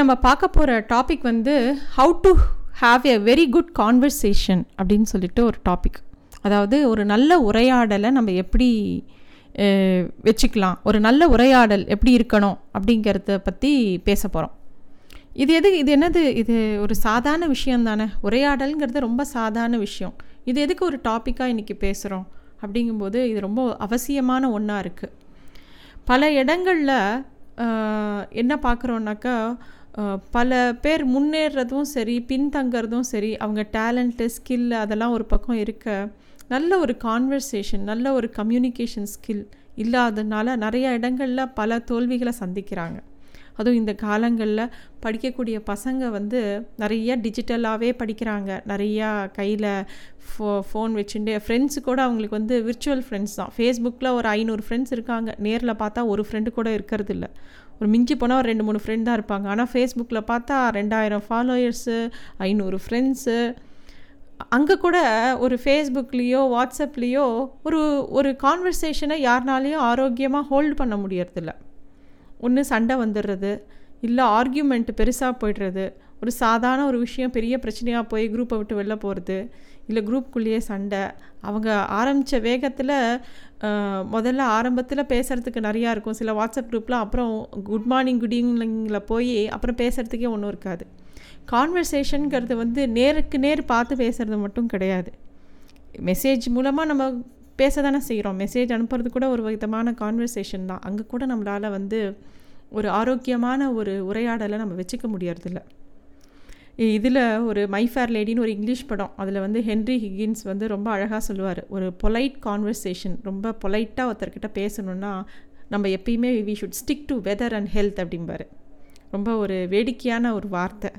நம்ம பார்க்க போகிற டாபிக் வந்து how to have a very good conversation அப்படின்னு சொல்லிட்டு ஒரு டாபிக் அதாவது ஒரு நல்ல உரையாடலை நம்ம எப்படி வச்சுக்கலாம். ஒரு நல்ல உரையாடல் எப்படி இருக்கணும் அப்படிங்கிறத பற்றி பேச போகிறோம் இது எது இது என்னது? இது ஒரு சாதாரண விஷயம் தானே. உரையாடல்ங்கிறது ரொம்ப சாதாரண விஷயம். இது எதுக்கு ஒரு டாப்பிக்காக இன்றைக்கி பேசுகிறோம் அப்படிங்கும்போது இது ரொம்ப அவசியமான ஒன்றா இருக்குது பல இடங்களில் என்ன பார்க்குறோன்னாக்கா பல பேர் முன்னேறதும் சரி பின்தங்கிறதும் சரி அவங்க டேலண்ட்டு ஸ்கில் அதெல்லாம் ஒரு பக்கம் இருக்க நல்ல ஒரு கான்வர்சேஷன் நல்ல ஒரு கம்யூனிகேஷன் ஸ்கில் இல்லாததுனால நிறைய இடங்களில் பல தோல்விகளை சந்திக்கிறாங்க. அதுவும் இந்த காலங்களில் படிக்கக்கூடிய பசங்க வந்து நிறைய டிஜிட்டலாகவே படிக்கிறாங்க. நிறையா கையில் ஃபோ ஃபோன் வச்சுட்டு ஃப்ரெண்ட்ஸு கூட அவங்களுக்கு வந்து விர்ச்சுவல் ஃப்ரெண்ட்ஸ் தான். ஃபேஸ்புக்கில் ஒரு ஐநூறு ஃப்ரெண்ட்ஸ் இருக்காங்க. நேரில் பார்த்தா ஒரு ஃப்ரெண்டு கூட இருக்கிறதில்ல. ஒரு மிஞ்சி போனால் ஒரு ரெண்டு மூணு ஃப்ரெண்ட் தான் இருப்பாங்க. ஆனால் ஃபேஸ்புக்கில் பார்த்தா ரெண்டாயிரம் ஃபாலோயர்ஸு ஐநூறு ஃப்ரெண்ட்ஸு அங்கே கூட ஒரு ஃபேஸ்புக்லேயோ வாட்ஸ்அப்லேயோ ஒரு ஒரு கான்வர்சேஷனை யாருனாலேயும் ஆரோக்கியமாக ஹோல்ட் பண்ண முடியறதில்ல. ஒன்று சண்டை வந்துடுறது இல்லை ஆர்கியூமெண்ட் பெருசாக போய்டுறது ஒரு சாதாரண ஒரு விஷயம் பெரிய பிரச்சனையாக போய் குரூப்பை விட்டு வெளில போகிறது இல்லை குரூப்புக்குள்ளேயே சண்டை. அவங்க ஆரம்பித்த வேகத்தில் முதல்ல ஆரம்பத்தில் பேசுகிறதுக்கு நிறையா இருக்கும். சில வாட்ஸ்அப் குரூப்பில் அப்புறம் குட் மார்னிங் குட் ஈவினிங்கில் போய் அப்புறம் பேசுகிறதுக்கே ஒன்றும் இருக்காது. கான்வர்சேஷனுங்கிறது வந்து நேருக்கு நேர் பார்த்து பேசுகிறது மட்டும் கிடையாது. மெசேஜ் மூலமாக நம்ம பேச தானே செய்கிறோம் மெசேஜ் அனுப்புறது கூட ஒரு விதமான கான்வர்சேஷன் தான். அங்கே கூட நம்மளால் வந்து ஒரு ஆரோக்கியமான ஒரு உரையாடலை நம்ம வச்சுக்க முடியறதில்ல. இதில் ஒரு மை ஃபேர் லேடின்னு ஒரு இங்கிலீஷ் படம். அதில் வந்து ஹென்ரி ஹிகின்ஸ் வந்து ரொம்ப அழகாக சொல்லுவார். ஒரு பொலைட் கான்வர்சேஷன் ரொம்ப பொலைட்டாக ஒருத்தர்கிட்ட பேசணுன்னா நம்ம எப்பயுமே we should stick to weather and health அப்படிம்பார். ரொம்ப ஒரு வேடிக்கையான ஒரு வார்த்தை.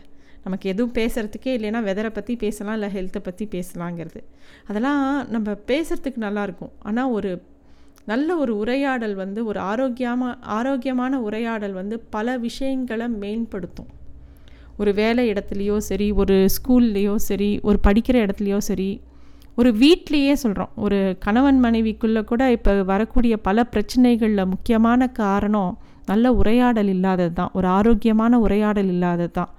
நமக்கு எதுவும் பேசுகிறதுக்கே இல்லைன்னா வெதரை பற்றி பேசலாம் இல்லை ஹெல்த்தை பற்றி பேசலாங்கிறது. அதெல்லாம் நம்ம பேசுகிறதுக்கு நல்லாயிருக்கும் ஆனால் ஒரு நல்ல ஒரு உரையாடல் வந்து ஒரு ஆரோக்கியமாக ஆரோக்கியமான உரையாடல் வந்து பல விஷயங்களை மேம்படுத்தும். ஒரு வேலை இடத்துலையோ சரி ஒரு ஸ்கூல்லையோ சரி ஒரு படிக்கிற இடத்துலையோ சரி ஒரு வீட்லேயே சொல்கிறோம் ஒரு கணவன் மனைவிக்குள்ளே கூட இப்போ வரக்கூடிய பல பிரச்சனைகளில் முக்கியமான காரணம் நல்ல உரையாடல் இல்லாதது தான். ஒரு ஆரோக்கியமான உரையாடல் இல்லாதது தான்.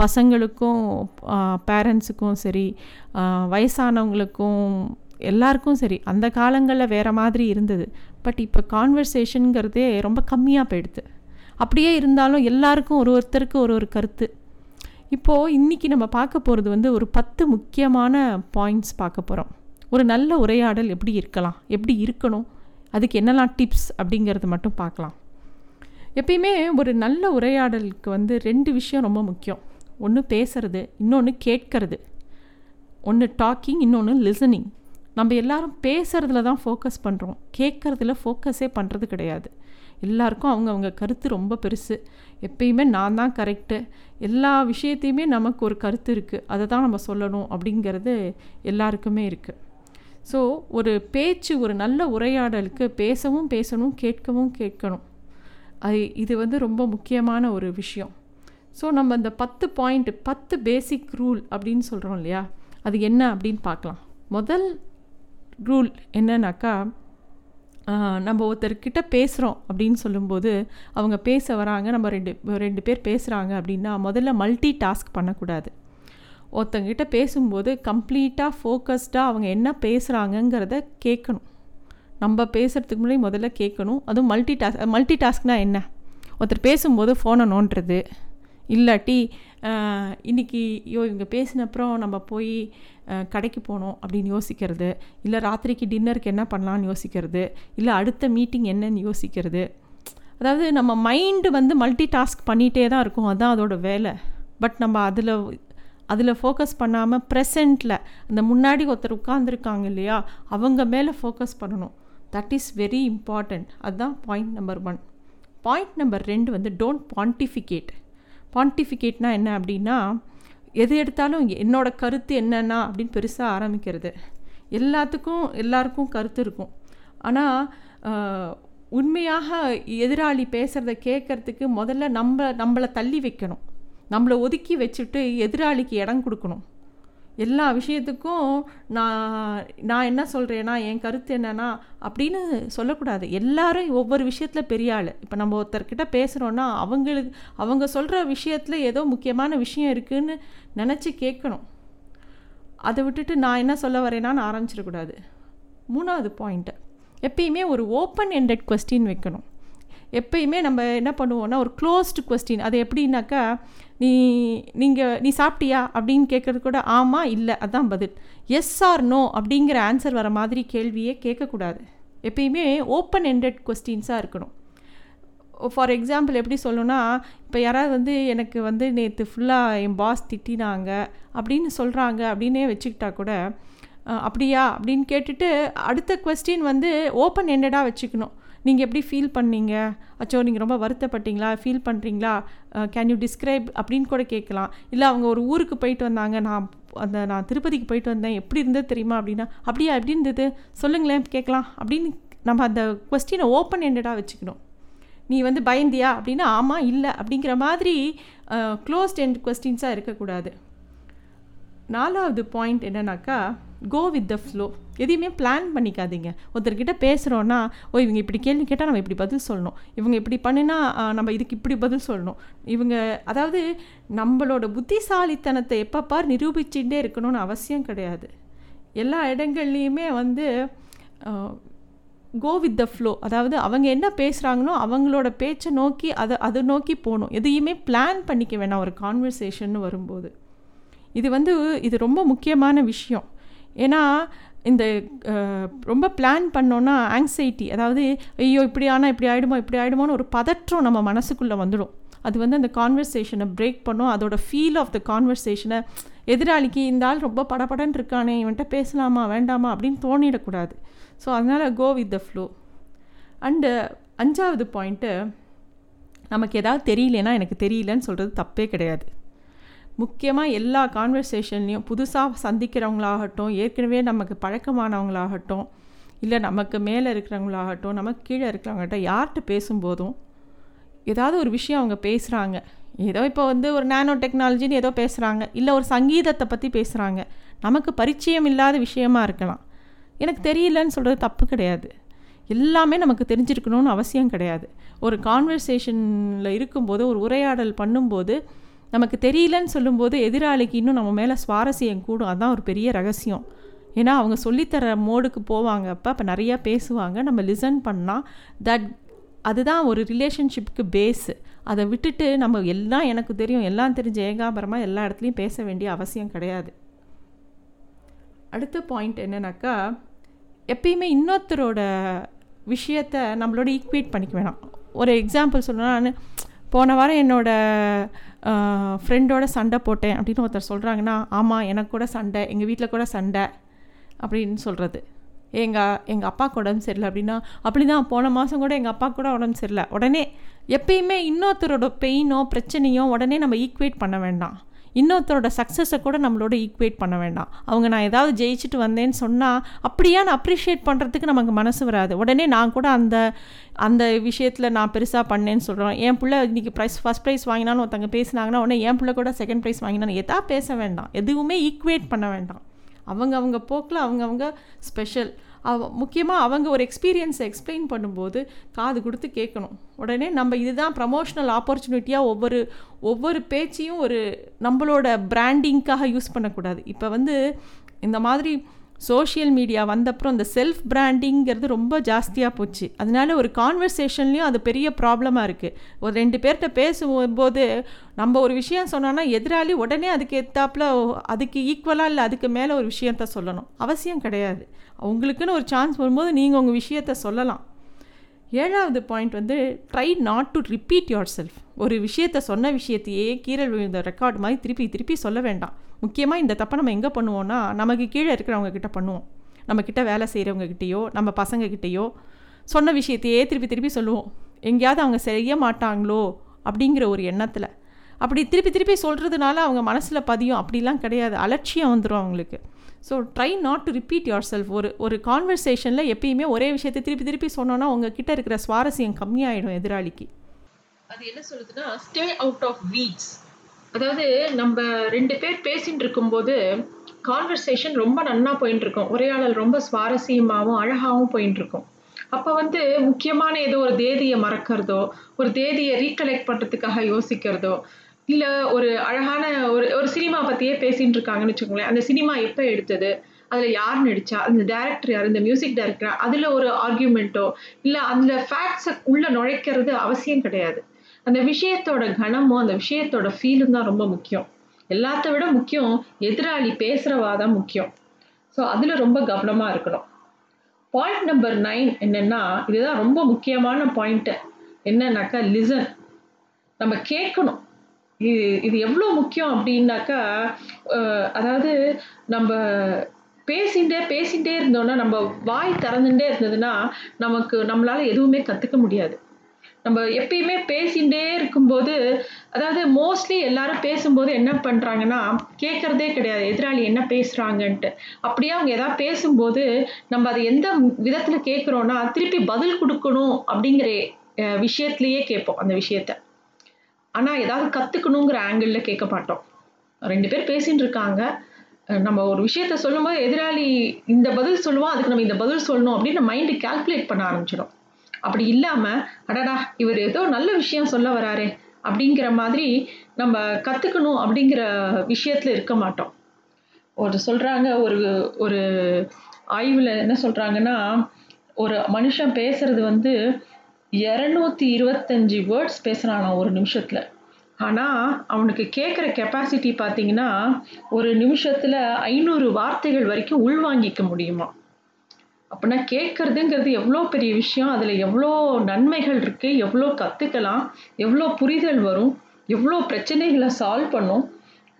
பசங்களுக்கும் பேரண்ட்ஸுக்கும் சரி வயசானவங்களுக்கும் எல்லாருக்கும் சரி அந்த காலங்களில் வேறு மாதிரி இருந்தது. பட் இப்போ கான்வர்சேஷனுங்கிறதே ரொம்ப கம்மியாக போயிடுது. அப்படியே இருந்தாலும் எல்லாருக்கும் ஒரு ஒருத்தருக்கு ஒரு ஒரு கருத்து. இப்போது இன்றைக்கி நம்ம பார்க்க போகிறது வந்து ஒரு பத்து முக்கியமான பாயிண்ட்ஸ் பார்க்க போகிறோம் ஒரு நல்ல உரையாடல் எப்படி இருக்கலாம்? எப்படி இருக்கணும்? அதுக்கு என்னெல்லாம் டிப்ஸ் அப்படிங்கிறது மட்டும் பார்க்கலாம். எப்பயுமே ஒரு நல்ல உரையாடலுக்கு வந்து ரெண்டு விஷயம் ரொம்ப முக்கியம். ஒன்று பேசுறது இன்னொன்று கேட்கறது. ஒன்று டாக்கிங் இன்னொன்று லிசனிங் நம்ம எல்லாரும் பேசுகிறதுல தான் ஃபோக்கஸ் பண்ணுறோம் கேட்குறதுல ஃபோக்கஸே பண்ணுறது கிடையாது. எல்லாருக்கும் அவங்கவுங்க கருத்து ரொம்ப பெருசு. எப்பயுமே நான் தான் கரெக்டு எல்லா விஷயத்தையுமே நமக்கு ஒரு கருத்து இருக்குது அதை தான் நம்ம சொல்லணும் அப்படிங்கிறது எல்லாருக்குமே இருக்குது ஸோ ஒரு பேச்சு ஒரு நல்ல உரையாடலுக்கு பேசவும் பேசணும் கேட்கவும் கேட்கணும். அது இது வந்து ரொம்ப முக்கியமான ஒரு விஷயம். ஸோ நம்ம இந்த பத்து பாயிண்ட் பத்து பேசிக் ரூல் அப்படின்னு சொல்கிறோம் இல்லையா? அது என்ன அப்படின்னு பார்க்கலாம். முதல் ரூல் என்னன்னாக்கா நம்ம ஒருத்தர்கிட்ட பேசுகிறோம் அப்படின்னு சொல்லும்போது அவங்க பேச வராங்க நம்ம ரெண்டு ரெண்டு பேர் பேசுகிறாங்க அப்படின்னா முதல்ல மல்டி டாஸ்க் பண்ணக்கூடாது. ஒருத்தங்கிட்ட பேசும்போது கம்ப்ளீட்டாக ஃபோக்கஸ்டாக அவங்க என்ன பேசுகிறாங்கங்கிறத கேட்கணும். நம்ம பேசுகிறதுக்கு முன்னாடி முதல்ல கேட்கணும். அதுவும் மல்டி டாஸ்க் மல்டி டாஸ்க்னால் என்ன? ஒருத்தர் பேசும்போது ஃபோனை நோண்டுறது இல்லாட்டி இன்றைக்கி இன்னைக்கு ஐயோ இவங்க பேசினப்புறம் நம்ம போய் கடைக்கு போகணும் அப்படின்னு யோசிக்கிறது இல்லை ராத்திரிக்கு டின்னருக்கு என்ன பண்ணலான்னு யோசிக்கிறது இல்லை அடுத்த மீட்டிங் என்னன்னு யோசிக்கிறது. அதாவது நம்ம மைண்டு வந்து மல்டி டாஸ்க் பண்ணிகிட்டே தான் இருக்கும் அதுதான் அதோட வேலை. பட் நம்ம அதில் அதில் ஃபோக்கஸ் பண்ணாமல் ப்ரெசண்ட்டில் அந்த முன்னாடி ஒருத்தர் உட்காந்துருக்காங்க இல்லையா அவங்க மேலே ஃபோக்கஸ் பண்ணணும். தட் இஸ் வெரி இம்பார்ட்டண்ட் அதுதான் point number one point number ரெண்டு வந்து டோன்ட் குவான்டிஃபிகேட் பாண்டிஃபிகேட்னா என்ன அப்படின்னா எது எடுத்தாலும் என்னோடய கருத்து என்னென்னா அப்படின்னு பெருசாக ஆரம்பிக்கிறது. எல்லாத்துக்கும் எல்லாருக்கும் கருத்து இருக்கும். ஆனால் உண்மையாக எதிராளி பேசுகிறத கேட்கறதுக்கு முதல்ல நம்ம நம்மளை தள்ளி வைக்கணும். நம்மளை ஒதுக்கி வச்சுட்டு எதிராளிக்கு இடம் கொடுக்கணும். எல்லா விஷயத்துக்கும் நான் நான் என்ன சொல்கிறேன்னா என் கருத்து என்னன்னா அப்படின்னு சொல்லக்கூடாது. எல்லாரும் ஒவ்வொரு விஷயத்தில் பெரிய ஆள். இப்போ நம்ம ஒருத்தர்கிட்ட பேசுகிறோன்னா அவங்களுக்கு அவங்க சொல்கிற விஷயத்தில் ஏதோ முக்கியமான விஷயம் இருக்குதுன்னு நினச்சி கேட்கணும். அதை விட்டுட்டு நான் என்ன சொல்ல வரேனான்னு ஆரம்பிச்சிடக்கூடாது. மூணாவது பாயிண்ட்டு எப்பயுமே ஒரு ஓப்பன் எண்டட் கொஸ்டின் வைக்கணும். எப்பயுமே நம்ம என்ன பண்ணுவோம்னா ஒரு க்ளோஸ்டு கொஸ்டின் அது எப்படின்னாக்கா நீ நீங்கள் நீ சாப்பிட்டியா? அப்படின்னு கேட்குறது கூட ஆமாம் இல்லை அதுதான் பதில். எஸ் ஆர் நோ அப்படிங்கிற ஆன்சர் வர மாதிரி கேள்வியே கேட்கக்கூடாது. எப்பயுமே ஓப்பன் எண்டட் கொஸ்டின்ஸாக இருக்கணும். ஃபார் எக்ஸாம்பிள் எப்படி சொல்லணும்னா இப்போ யாராவது வந்து எனக்கு வந்து நேற்று ஃபுல்லாக என் பாஸ் திட்டினாங்க அப்படின்னு சொல்கிறாங்க அப்படின்னே வச்சுக்கிட்டா கூட அப்படியா? அப்படின்னு கேட்டுட்டு அடுத்த கொஸ்டின் வந்து ஓப்பன் எண்டடாக வச்சுக்கணும். நீங்கள் எப்படி ஃபீல் பண்ணீங்க? அச்சோ நீங்கள் ரொம்ப வருத்தப்பட்டீங்களா? ஃபீல் பண்ணுறீங்களா கேன் யூ டிஸ்கிரைப் அப்படின்னு கூட கேட்கலாம். இல்லை அவங்க ஒரு ஊருக்கு போயிட்டு வந்தாங்க. நான் அந்த நான் திருப்பதிக்கு போயிட்டு வந்தேன். எப்படி இருந்தது தெரியுமா அப்படின்னா அப்படியா எப்படி இருந்தது? சொல்லுங்களேன் கேட்கலாம். அப்படின்னு நம்ம அந்த கொஸ்டினை ஓப்பன் எண்டடாக வச்சுக்கணும். நீ வந்து பயந்தியா? அப்படின்னா ஆமாம் இல்லை. அப்படிங்கிற மாதிரி க்ளோஸ்ட் எண்ட் கொஸ்டின்ஸாக இருக்கக்கூடாது. நாலாவது பாயிண்ட் என்னன்னாக்கா கோ வித் த ஃப்ளோ எதையுமே பிளான் பண்ணிக்காதீங்க. ஒருத்தர்கிட்ட பேசுகிறோன்னா ஓ இவங்க இப்படி கேள்வி கேட்டால் நம்ம இப்படி பதில் சொல்லணும். இவங்க இப்படி பண்ணினா நம்ம இதுக்கு இப்படி பதில் சொல்லணும். இவங்க அதாவது நம்மளோட புத்திசாலித்தனத்தை எப்பப்பார் நிரூபிச்சுட்டே இருக்கணும்னு அவசியம் கிடையாது. எல்லா இடங்கள்லையுமே வந்து கோ வித் த ஃப்ளோ அதாவது அவங்க என்ன பேசுகிறாங்களோ அவங்களோட பேச்சை நோக்கி அதை அதை நோக்கி போகணும். எதையுமே பிளான் பண்ணிக்க வேணாம் ஒரு கான்வர்சேஷன் வரும்போது. இது வந்து இது ரொம்ப முக்கியமான விஷயம். ஏன்னா இந்த ரொம்ப பிளான் பண்ணோன்னா ஆங்ஸைட்டி அதாவது ஐயோ இப்படி ஆனால் இப்படி ஆகிடுமோ இப்படி ஆகிடுமோன்னு ஒரு பதற்றம் நம்ம மனசுக்குள்ளே வந்துடும். அது வந்து அந்த கான்வர்சேஷனை பிரேக் பண்ணும். அதோட ஃபீல் ஆஃப் த கான்வர்சேஷனை எதிராளிக்கு இந்த ஆள் ரொம்ப படப்படன்னு இருக்கானே இவன்ட்ட பேசலாமா வேண்டாமா அப்படின்னு தோணிடக்கூடாது. ஸோ அதனால் go with the flow and அஞ்சாவது பாயிண்ட்டு நமக்கு எதாவது தெரியலனா எனக்கு தெரியலன்னு சொல்கிறது தப்பே கிடையாது. முக்கியமாக எல்லா கான்வர்சேஷன்லேயும் புதுசாக சந்திக்கிறவங்களாகட்டும் ஏற்கனவே நமக்கு பழக்கமானவங்களாகட்டும் இல்லை நமக்கு மேலே இருக்கிறவங்களாகட்டும் நமக்கு கீழே இருக்கிறவங்ககிட்ட யார்கிட்ட பேசும்போதும் ஏதாவது ஒரு விஷயம் அவங்க பேசுகிறாங்க ஏதோ இப்போ வந்து ஒரு நேனோ டெக்னாலஜின்னு ஏதோ பேசுகிறாங்க இல்லை ஒரு சங்கீதத்தை பற்றி பேசுகிறாங்க நமக்கு பரிச்சயம் இல்லாத விஷயமா இருக்கலாம். எனக்கு தெரியலன்னு சொல்கிறது தப்பு கிடையாது. எல்லாமே நமக்கு தெரிஞ்சிருக்கணும்னு அவசியம் கிடையாது. ஒரு கான்வர்சேஷனில் இருக்கும்போது ஒரு உரையாடல் பண்ணும்போது நமக்கு தெரியலன்னு சொல்லும்போது எதிராளிக்கு இன்னும் நம்ம மேலே சுவாரஸ்யம் கூடும். அதுதான் ஒரு பெரிய ரகசியம். ஏன்னா அவங்க சொல்லித்தர மோடுக்கு போவாங்க. அப்போ அப்போ நிறையா பேசுவாங்க. நம்ம லிசன் பண்ணால் தட் அதுதான் ஒரு ரிலேஷன்ஷிப்புக்கு பேஸு அதை விட்டுட்டு நம்ம எல்லாம் எனக்கு தெரியும். எல்லாம் தெரிஞ்ச ஏகாபரமாக எல்லா இடத்துலையும் பேச வேண்டிய அவசியம் கிடையாது. அடுத்த பாயிண்ட் என்னென்னாக்கா எப்பயுமே இன்னொருத்தரோட விஷயத்த நம்மளோட ஈக்குவேட் பண்ணிக்க வேணாம். ஒரு எக்ஸாம்பிள் சொல்லணும்னா போன வாரம் என்னோடய ஃப்ரெண்டோட சண்டை போட்டேன் அப்படின்னு ஒருத்தர் சொல்கிறாங்கன்னா ஆமாம் எனக்கு கூட சண்டை எங்கள் வீட்டில் கூட சண்டை அப்படின்னு சொல்கிறது எங்கள் எங்கள் அப்பாவுக்கு உடம்பு சரியில்லை அப்படின்னா அப்படி தான் போன மாதம் கூட எங்கள் அப்பா கூட உடம்பு சரியில்லை. உடனே எப்பயுமே இன்னொருத்தரோட பெயினோ பிரச்சனையோ உடனே நம்ம ஈக்குவேட் பண்ண வேண்டாம். இன்னொருத்தரோட சக்ஸஸை கூட நம்மளோட ஈக்குவேட் பண்ண வேண்டாம். அவங்க நான் ஏதாவது ஜெயிச்சுட்டு வந்தேன்னு சொன்னால் அப்படியா? நான் அப்ரிஷியேட் பண்ணுறதுக்கு நமக்கு மனசு வராது. உடனே நான் கூட அந்த அந்த விஷயத்தில் நான் பெருசாக பண்ணேன்னு சொல்கிறோம் என் பிள்ளை இன்றைக்கி ப்ரைஸ் ஃபஸ்ட் ப்ரைஸ் வாங்கினாலும் ஒருத்தங்க பேசினாங்கன்னா உடனே என் பிள்ளை கூட செகண்ட் ப்ரைஸ் வாங்கினாலும் எதா பேச வேண்டாம். எதுவுமே ஈக்குவேட் பண்ண வேண்டாம். அவங்க அவங்க போக்கில் அவங்கவுங்க ஸ்பெஷல் அவ முக்கியமாக அவங்க ஒரு எக்ஸ்பீரியன்ஸை எக்ஸ்பிளைன் பண்ணும்போது காது கொடுத்து கேட்கணும். உடனே நம்ம இதுதான் ப்ரமோஷனல் ஆப்பர்ச்சுனிட்டியாக ஒவ்வொரு ஒவ்வொரு பேச்சையும் ஒரு நம்மளோட பிராண்டிங்க்காக யூஸ் பண்ணக்கூடாது. இப்போ வந்து இந்த மாதிரி சோஷியல் மீடியா வந்தப்புறம் இந்த செல்ஃப் பிராண்டிங்கிறது ரொம்ப ஜாஸ்தியாக போச்சு. அதனால ஒரு கான்வர்சேஷன்லேயும் அது பெரிய ப்ராப்ளமாக இருக்குது ஒரு ரெண்டு பேர்கிட்ட பேசும்போது நம்ம ஒரு விஷயம் சொன்னோன்னா எதிராளி உடனே அதுக்கு எத்தாப்பில் அதுக்கு ஈக்குவலாக இல்லை அதுக்கு மேலே ஒரு விஷயத்த சொல்லணும். அவசியம் கிடையாது. அவங்களுக்குன்னு ஒரு சான்ஸ் வரும்போது நீங்கள் உங்கள் விஷயத்த சொல்லலாம். ஏழாவது பாயிண்ட் வந்து try not to repeat yourself ஒரு விஷயத்த சொன்ன விஷயத்தையே கீரல் விழுந்த ரெக்கார்டு மாதிரி திருப்பி திருப்பி சொல்ல வேண்டாம். முக்கியமாக இந்த தப்பை நம்ம எங்கே பண்ணுவோன்னா நமக்கு கீழே இருக்கிறவங்க கிட்ட பண்ணுவோம். நம்மக்கிட்ட வேலை செய்கிறவங்க கிட்டேயோ நம்ம பசங்கக்கிட்டேயோ சொன்ன விஷயத்தையே திருப்பி திருப்பி சொல்லுவோம். எங்கேயாவது அவங்க செய்ய மாட்டாங்களோ அப்படிங்கிற ஒரு எண்ணத்தில். அப்படி திருப்பி திருப்பி சொல்கிறதுனால அவங்க மனசில் பதியும். அப்படிலாம் கிடையாது. அலட்சியம் வந்துடும் அவங்களுக்கு. So try not to repeat yourself ஒரு ஒரு கான்வர்சேஷனில் எப்பயுமே ஒரே விஷயத்தை திருப்பி திருப்பி சொன்னோன்னா உங்ககிட்ட இருக்கிற சுவாரஸ்யம் கம்மியாயிடும் எதிராளிக்கு. அது என்ன சொல்லுதுன்னா ஸ்டே அவுட் ஆஃப் வீட்ஸ் அதாவது நம்ம ரெண்டு பேர் பேசிட்டு இருக்கும்போது கான்வர்சேஷன் ரொம்ப நன்னா போயிட்டு இருக்கும். உரையாடல் ரொம்ப சுவாரஸ்யமாகவும் அழகாகவும் போயிட்டு இருக்கும். அப்போ வந்து முக்கியமான ஏதோ ஒரு தேதியை மறக்கிறதோ ஒரு தேதியை ரீகலெக்ட் பண்ணுறதுக்காக யோசிக்கிறதோ இல்லை ஒரு அழகான ஒரு ஒரு சினிமா பற்றியே பேசிகிட்டு இருக்காங்கன்னு வச்சுக்கோங்களேன். அந்த சினிமா எப்போ எடுத்தது அதில் யார் நடித்தா அந்த டேரக்டர் யார் இந்த மியூசிக் டைரக்டர் அதில் ஒரு ஆர்கியூமெண்ட்டோ இல்லை அந்த ஃபேக்ட்ஸை உள்ளே நுழைக்கிறது அவசியம் கிடையாது. அந்த விஷயத்தோட கனமும் அந்த விஷயத்தோட ஃபீலும் தான் ரொம்ப முக்கியம். எல்லாத்த விட முக்கியம் எதிராளி பேசுகிறவா தான் முக்கியம். ஸோ அதில் ரொம்ப கவனமாக இருக்கணும். பாயிண்ட் நம்பர் நைன் என்னென்னா இதுதான் ரொம்ப முக்கியமான பாயிண்ட்டு என்னன்னாக்கா லிசன் நம்ம கேட்கணும். இது இது எவ்வளோ முக்கியம் அப்படின்னாக்கா அதாவது நம்ம பேசிகிட்டே பேசிகிட்டே இருந்தோன்னா நம்ம வாய் திறந்துட்டே இருந்ததுன்னா நமக்கு நம்மளால் எதுவுமே கற்றுக்க முடியாது. நம்ம எப்பயுமே பேசிகிட்டே இருக்கும்போது அதாவது மோஸ்ட்லி எல்லாரும் பேசும்போது என்ன பண்ணுறாங்கன்னா கேட்குறதே கிடையாது. எதிராளி என்ன பேசுகிறாங்கன்ட்டு அப்படியே அவங்க எதாவது பேசும்போது நம்ம அதை எந்த விதத்தில் கேட்குறோன்னா திருப்பி பதில் கொடுக்கணும் அப்படிங்கிற விஷயத்துலையே கேட்போம் அந்த விஷயத்த. ஆனால் ஏதாவது கற்றுக்கணுங்கிற ஆங்கிளில் கேட்க மாட்டோம். ரெண்டு பேர் பேசின்னு இருக்காங்க. நம்ம ஒரு விஷயத்த சொல்லும்போது எதிராளி இந்த பதில் சொல்லுவோம் அதுக்கு நம்ம இந்த பதில் சொல்லணும் அப்படின்னு மைண்டு கால்குலேட் பண்ண ஆரம்பிச்சிடும். அப்படி இல்லாமல் அடடா இவர் ஏதோ நல்ல விஷயம் சொல்ல வராரே அப்படிங்கிற மாதிரி நம்ம கற்றுக்கணும் அப்படிங்கிற விஷயத்தில் இருக்க மாட்டோம். ஒரு சொல்கிறாங்க ஒரு ஒரு ஆய்வில் என்ன சொல்கிறாங்கன்னா ஒரு மனுஷன் பேசுறது வந்து இரநூத்தி இருபத்தஞ்சி வேர்ட்ஸ் பேசுகிறானா ஒரு நிமிஷத்தில். ஆனால் அவனுக்கு கேட்குற கெப்பாசிட்டி பார்த்தீங்கன்னா ஒரு நிமிஷத்தில் ஐநூறு வார்த்தைகள் வரைக்கும் உள்வாங்கிக்க முடியுமா அப்படின்னா கேட்குறதுங்கிறது எவ்வளோ பெரிய விஷயம் அதில் எவ்வளோ நன்மைகள் இருக்குது எவ்வளோ கற்றுக்கலாம் எவ்வளோ புரிதல் வரும் எவ்வளோ பிரச்சனைகளை சால்வ் பண்ணும்.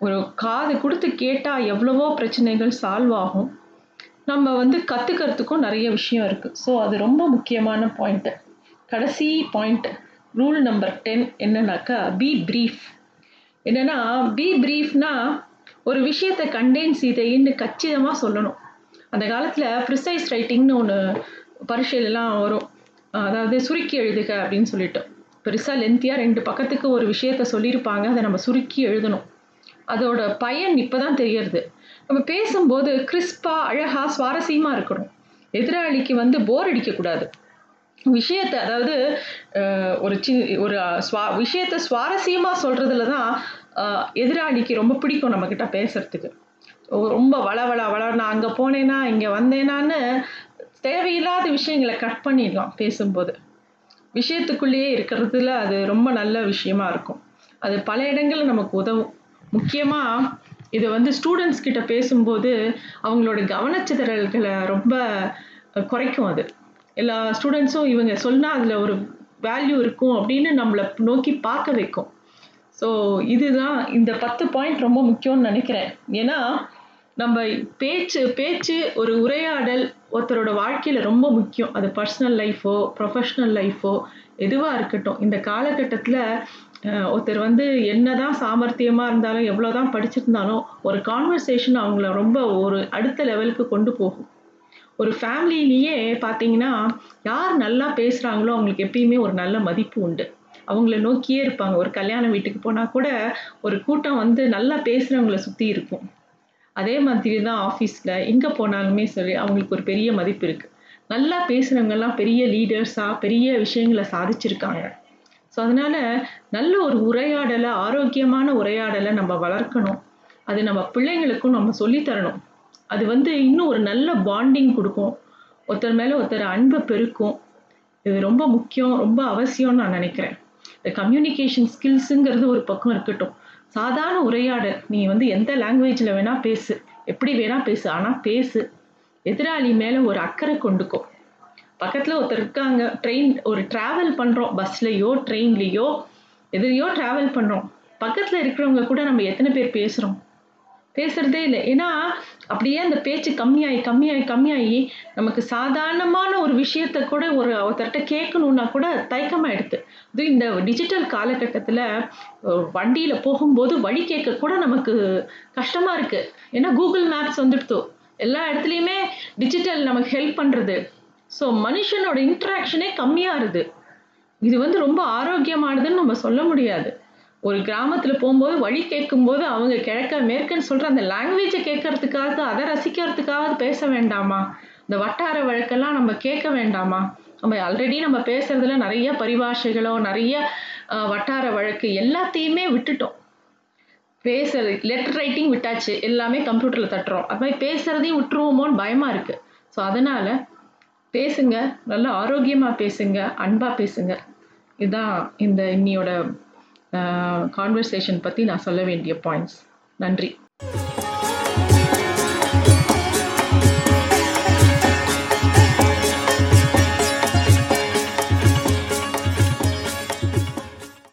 ஒரு காது கொடுத்து கேட்டால் எவ்வளவோ பிரச்சனைகள் சால்வ் ஆகும். நம்ம வந்து கற்றுக்கிறதுக்கும் நிறைய விஷயம் இருக்குது ஸோ அது ரொம்ப முக்கியமான பாயிண்ட்டு கடைசி பாயிண்ட் ரூல் நம்பர் டென் என்னன்னாக்கா பி ப்ரீஃப் என்னென்னா பி ப்ரீஃப்னா ஒரு விஷயத்தை கண்டேன் சீதைன்னு கச்சிதமாக சொல்லணும். அந்த காலத்தில் ப்ரிசைஸ் ரைட்டிங்னு ஒன்று பரீட்சையிலலாம் வரும். அதாவது சுருக்கி எழுதுக அப்படின்னு சொல்லிட்டு. பெருசாக லென்த்தியாக ரெண்டு பக்கத்துக்கு ஒரு விஷயத்த சொல்லியிருப்பாங்க அதை நம்ம சுருக்கி எழுதணும். அதோட பயன் இப்போ தான் தெரியறது. நம்ம பேசும்போது கிறிஸ்பாக அழகாக சுவாரஸ்யமாக இருக்கணும். எதிராளிக்கு வந்து போர் அடிக்கக்கூடாது. விஷயத்தை அதாவது ஒரு சி ஒரு ஸ்வா விஷயத்தை சுவாரஸ்யமாக சொல்கிறதுல தான் எதிராளிக்கு ரொம்ப பிடிக்கும் நம்மக்கிட்ட பேசுகிறதுக்கு ரொம்ப வள வள வள நான் அங்கே போனேன்னா இங்கே வந்தேனான்னு தேவையில்லாத விஷயங்களை கட் பண்ணிடலாம் பேசும்போது. விஷயத்துக்குள்ளேயே இருக்கிறதுல அது ரொம்ப நல்ல விஷயமா இருக்கும். அது பல இடங்களில் நமக்கு உதவும். முக்கியமாக இது வந்து ஸ்டூடெண்ட்ஸ் கிட்ட பேசும்போது அவங்களோட கவனச்சிதறல்களை ரொம்ப குறைக்கும் அது. எல்லா ஸ்டூடெண்ட்ஸும் இவங்க சொன்னால் அதில் ஒரு வேல்யூ இருக்கும் அப்படின்னு நம்மளை நோக்கி பார்க்க வைக்கும். ஸோ இதுதான் இந்த பத்து பாயிண்ட் ரொம்ப முக்கியம்னு நினைக்கிறேன். ஏன்னா நம்ம பேச்சு பேச்சு ஒரு உரையாடல் ஒருத்தரோட வாழ்க்கையில் ரொம்ப முக்கியம். அது பர்சனல் லைஃபோ ப்ரொஃபஷ்னல் லைஃபோ எதுவாக இருக்கட்டும். இந்த காலகட்டத்தில் ஒருத்தர் வந்து என்ன தான் சாமர்த்தியமாக இருந்தாலும் எவ்வளோ தான் படிச்சிருந்தாலும் ஒரு கான்வர்சேஷன் அவங்கள ரொம்ப ஒரு அடுத்த லெவலுக்கு கொண்டு போகும். ஒரு ஃபேமிலியிலேயே பார்த்தீங்கன்னா யார் நல்லா பேசுகிறாங்களோ அவங்களுக்கு எப்பயுமே ஒரு நல்ல மதிப்பு உண்டு. அவங்கள நோக்கியே இருப்பாங்க. ஒரு கல்யாண வீட்டுக்கு போனால் கூட ஒரு கூட்டம் வந்து நல்லா பேசுகிறவங்கள சுற்றி இருக்கும். அதே மாதிரி தான் ஆஃபீஸில் எங்கே போனாலுமே சரி அவங்களுக்கு ஒரு பெரிய மதிப்பு இருக்குது நல்லா பேசுகிறவங்கெல்லாம் பெரிய லீடர்ஸாக பெரிய விஷயங்களை சாதிச்சிருக்காங்க. ஸோ அதனால் நல்ல ஒரு உரையாடலை ஆரோக்கியமான உரையாடலை நம்ம வளர்க்கணும். அது நம்ம பிள்ளைங்களுக்கும் நம்ம சொல்லித்தரணும் அது வந்து இன்னும் ஒரு நல்ல பாண்டிங் கொடுக்கும். ஒருத்தர் மேலே ஒருத்தர் அன்பை பெருக்கும். இது ரொம்ப முக்கியம் ரொம்ப அவசியம்னு நான் நினைக்கிறேன். இந்த கம்யூனிகேஷன் ஸ்கில்ஸுங்கிறது ஒரு பக்கம் இருக்கட்டும். சாதாரண உரையாடல் நீ வந்து எந்த லாங்குவேஜில் வேணால் பேசு. எப்படி வேணால் பேசு ஆனால் பேசு. எதிராளி மேலே ஒரு அக்கறை கொண்டுக்கோ. பக்கத்தில் ஒருத்தர் இருக்காங்க ட்ரெயின் ஒரு ட்ராவல் பண்ணுறோம் பஸ்லையோ ட்ரெயின்லேயோ எதிரையோ ட்ராவல் பண்ணுறோம் பக்கத்தில் இருக்கிறவங்க கூட நம்ம எத்தனை பேர் பேசுகிறோம் பேசுகிறதே இல்லை. ஏன்னா அப்படியே அந்த பேச்சு கம்மியாகி கம்மியாகி கம்மியாகி நமக்கு சாதாரணமான ஒரு விஷயத்த கூட ஒரு ஒருத்தர்கிட்ட கேட்கணுன்னா கூட தயக்கமாகிடுது இது இந்த டிஜிட்டல் காலகட்டத்தில் வண்டியில் போகும்போது வழி கேட்க கூட நமக்கு கஷ்டமாக இருக்குது ஏன்னா கூகுள் மேப்ஸ் வந்துடுத்தோ எல்லா இடத்துலையுமே டிஜிட்டல் நமக்கு ஹெல்ப் பண்ணுறது ஸோ மனுஷனோட இன்ட்ராக்ஷனே கம்மியாகுது இது வந்து ரொம்ப ஆரோக்கியமானதுன்னு நம்ம சொல்ல முடியாது. ஒரு கிராமத்தில் போகும்போது வழி கேட்கும்போது அவங்க கிழக்க மேற்குன்னு சொல்கிற அந்த லாங்குவேஜை கேட்கறதுக்காக அதை ரசிக்கிறதுக்காக பேச வேண்டாமா? இந்த வட்டார வழக்கெல்லாம் நம்ம கேட்க வேண்டாமா? நம்ம ஆல்ரெடி நம்ம பேசுறதுல நிறைய பரிபாஷைகளோ நிறைய வட்டார வழக்கு எல்லாத்தையுமே விட்டுட்டோம். பேசுறது லெட்டர் ரைட்டிங் விட்டாச்சு எல்லாமே கம்ப்யூட்டரில் தட்டுறோம். அது மாதிரி பேசுறதையும் விட்டுருவோமோன்னு பயமாக இருக்குது ஸோ அதனால் பேசுங்க நல்லா ஆரோக்கியமாக பேசுங்க அன்பாக பேசுங்க. இதுதான் இந்த இன்னியோட கான்வர்சேஷன் பற்றி நான் சொல்ல வேண்டிய பாயிண்ட்ஸ் நன்றி.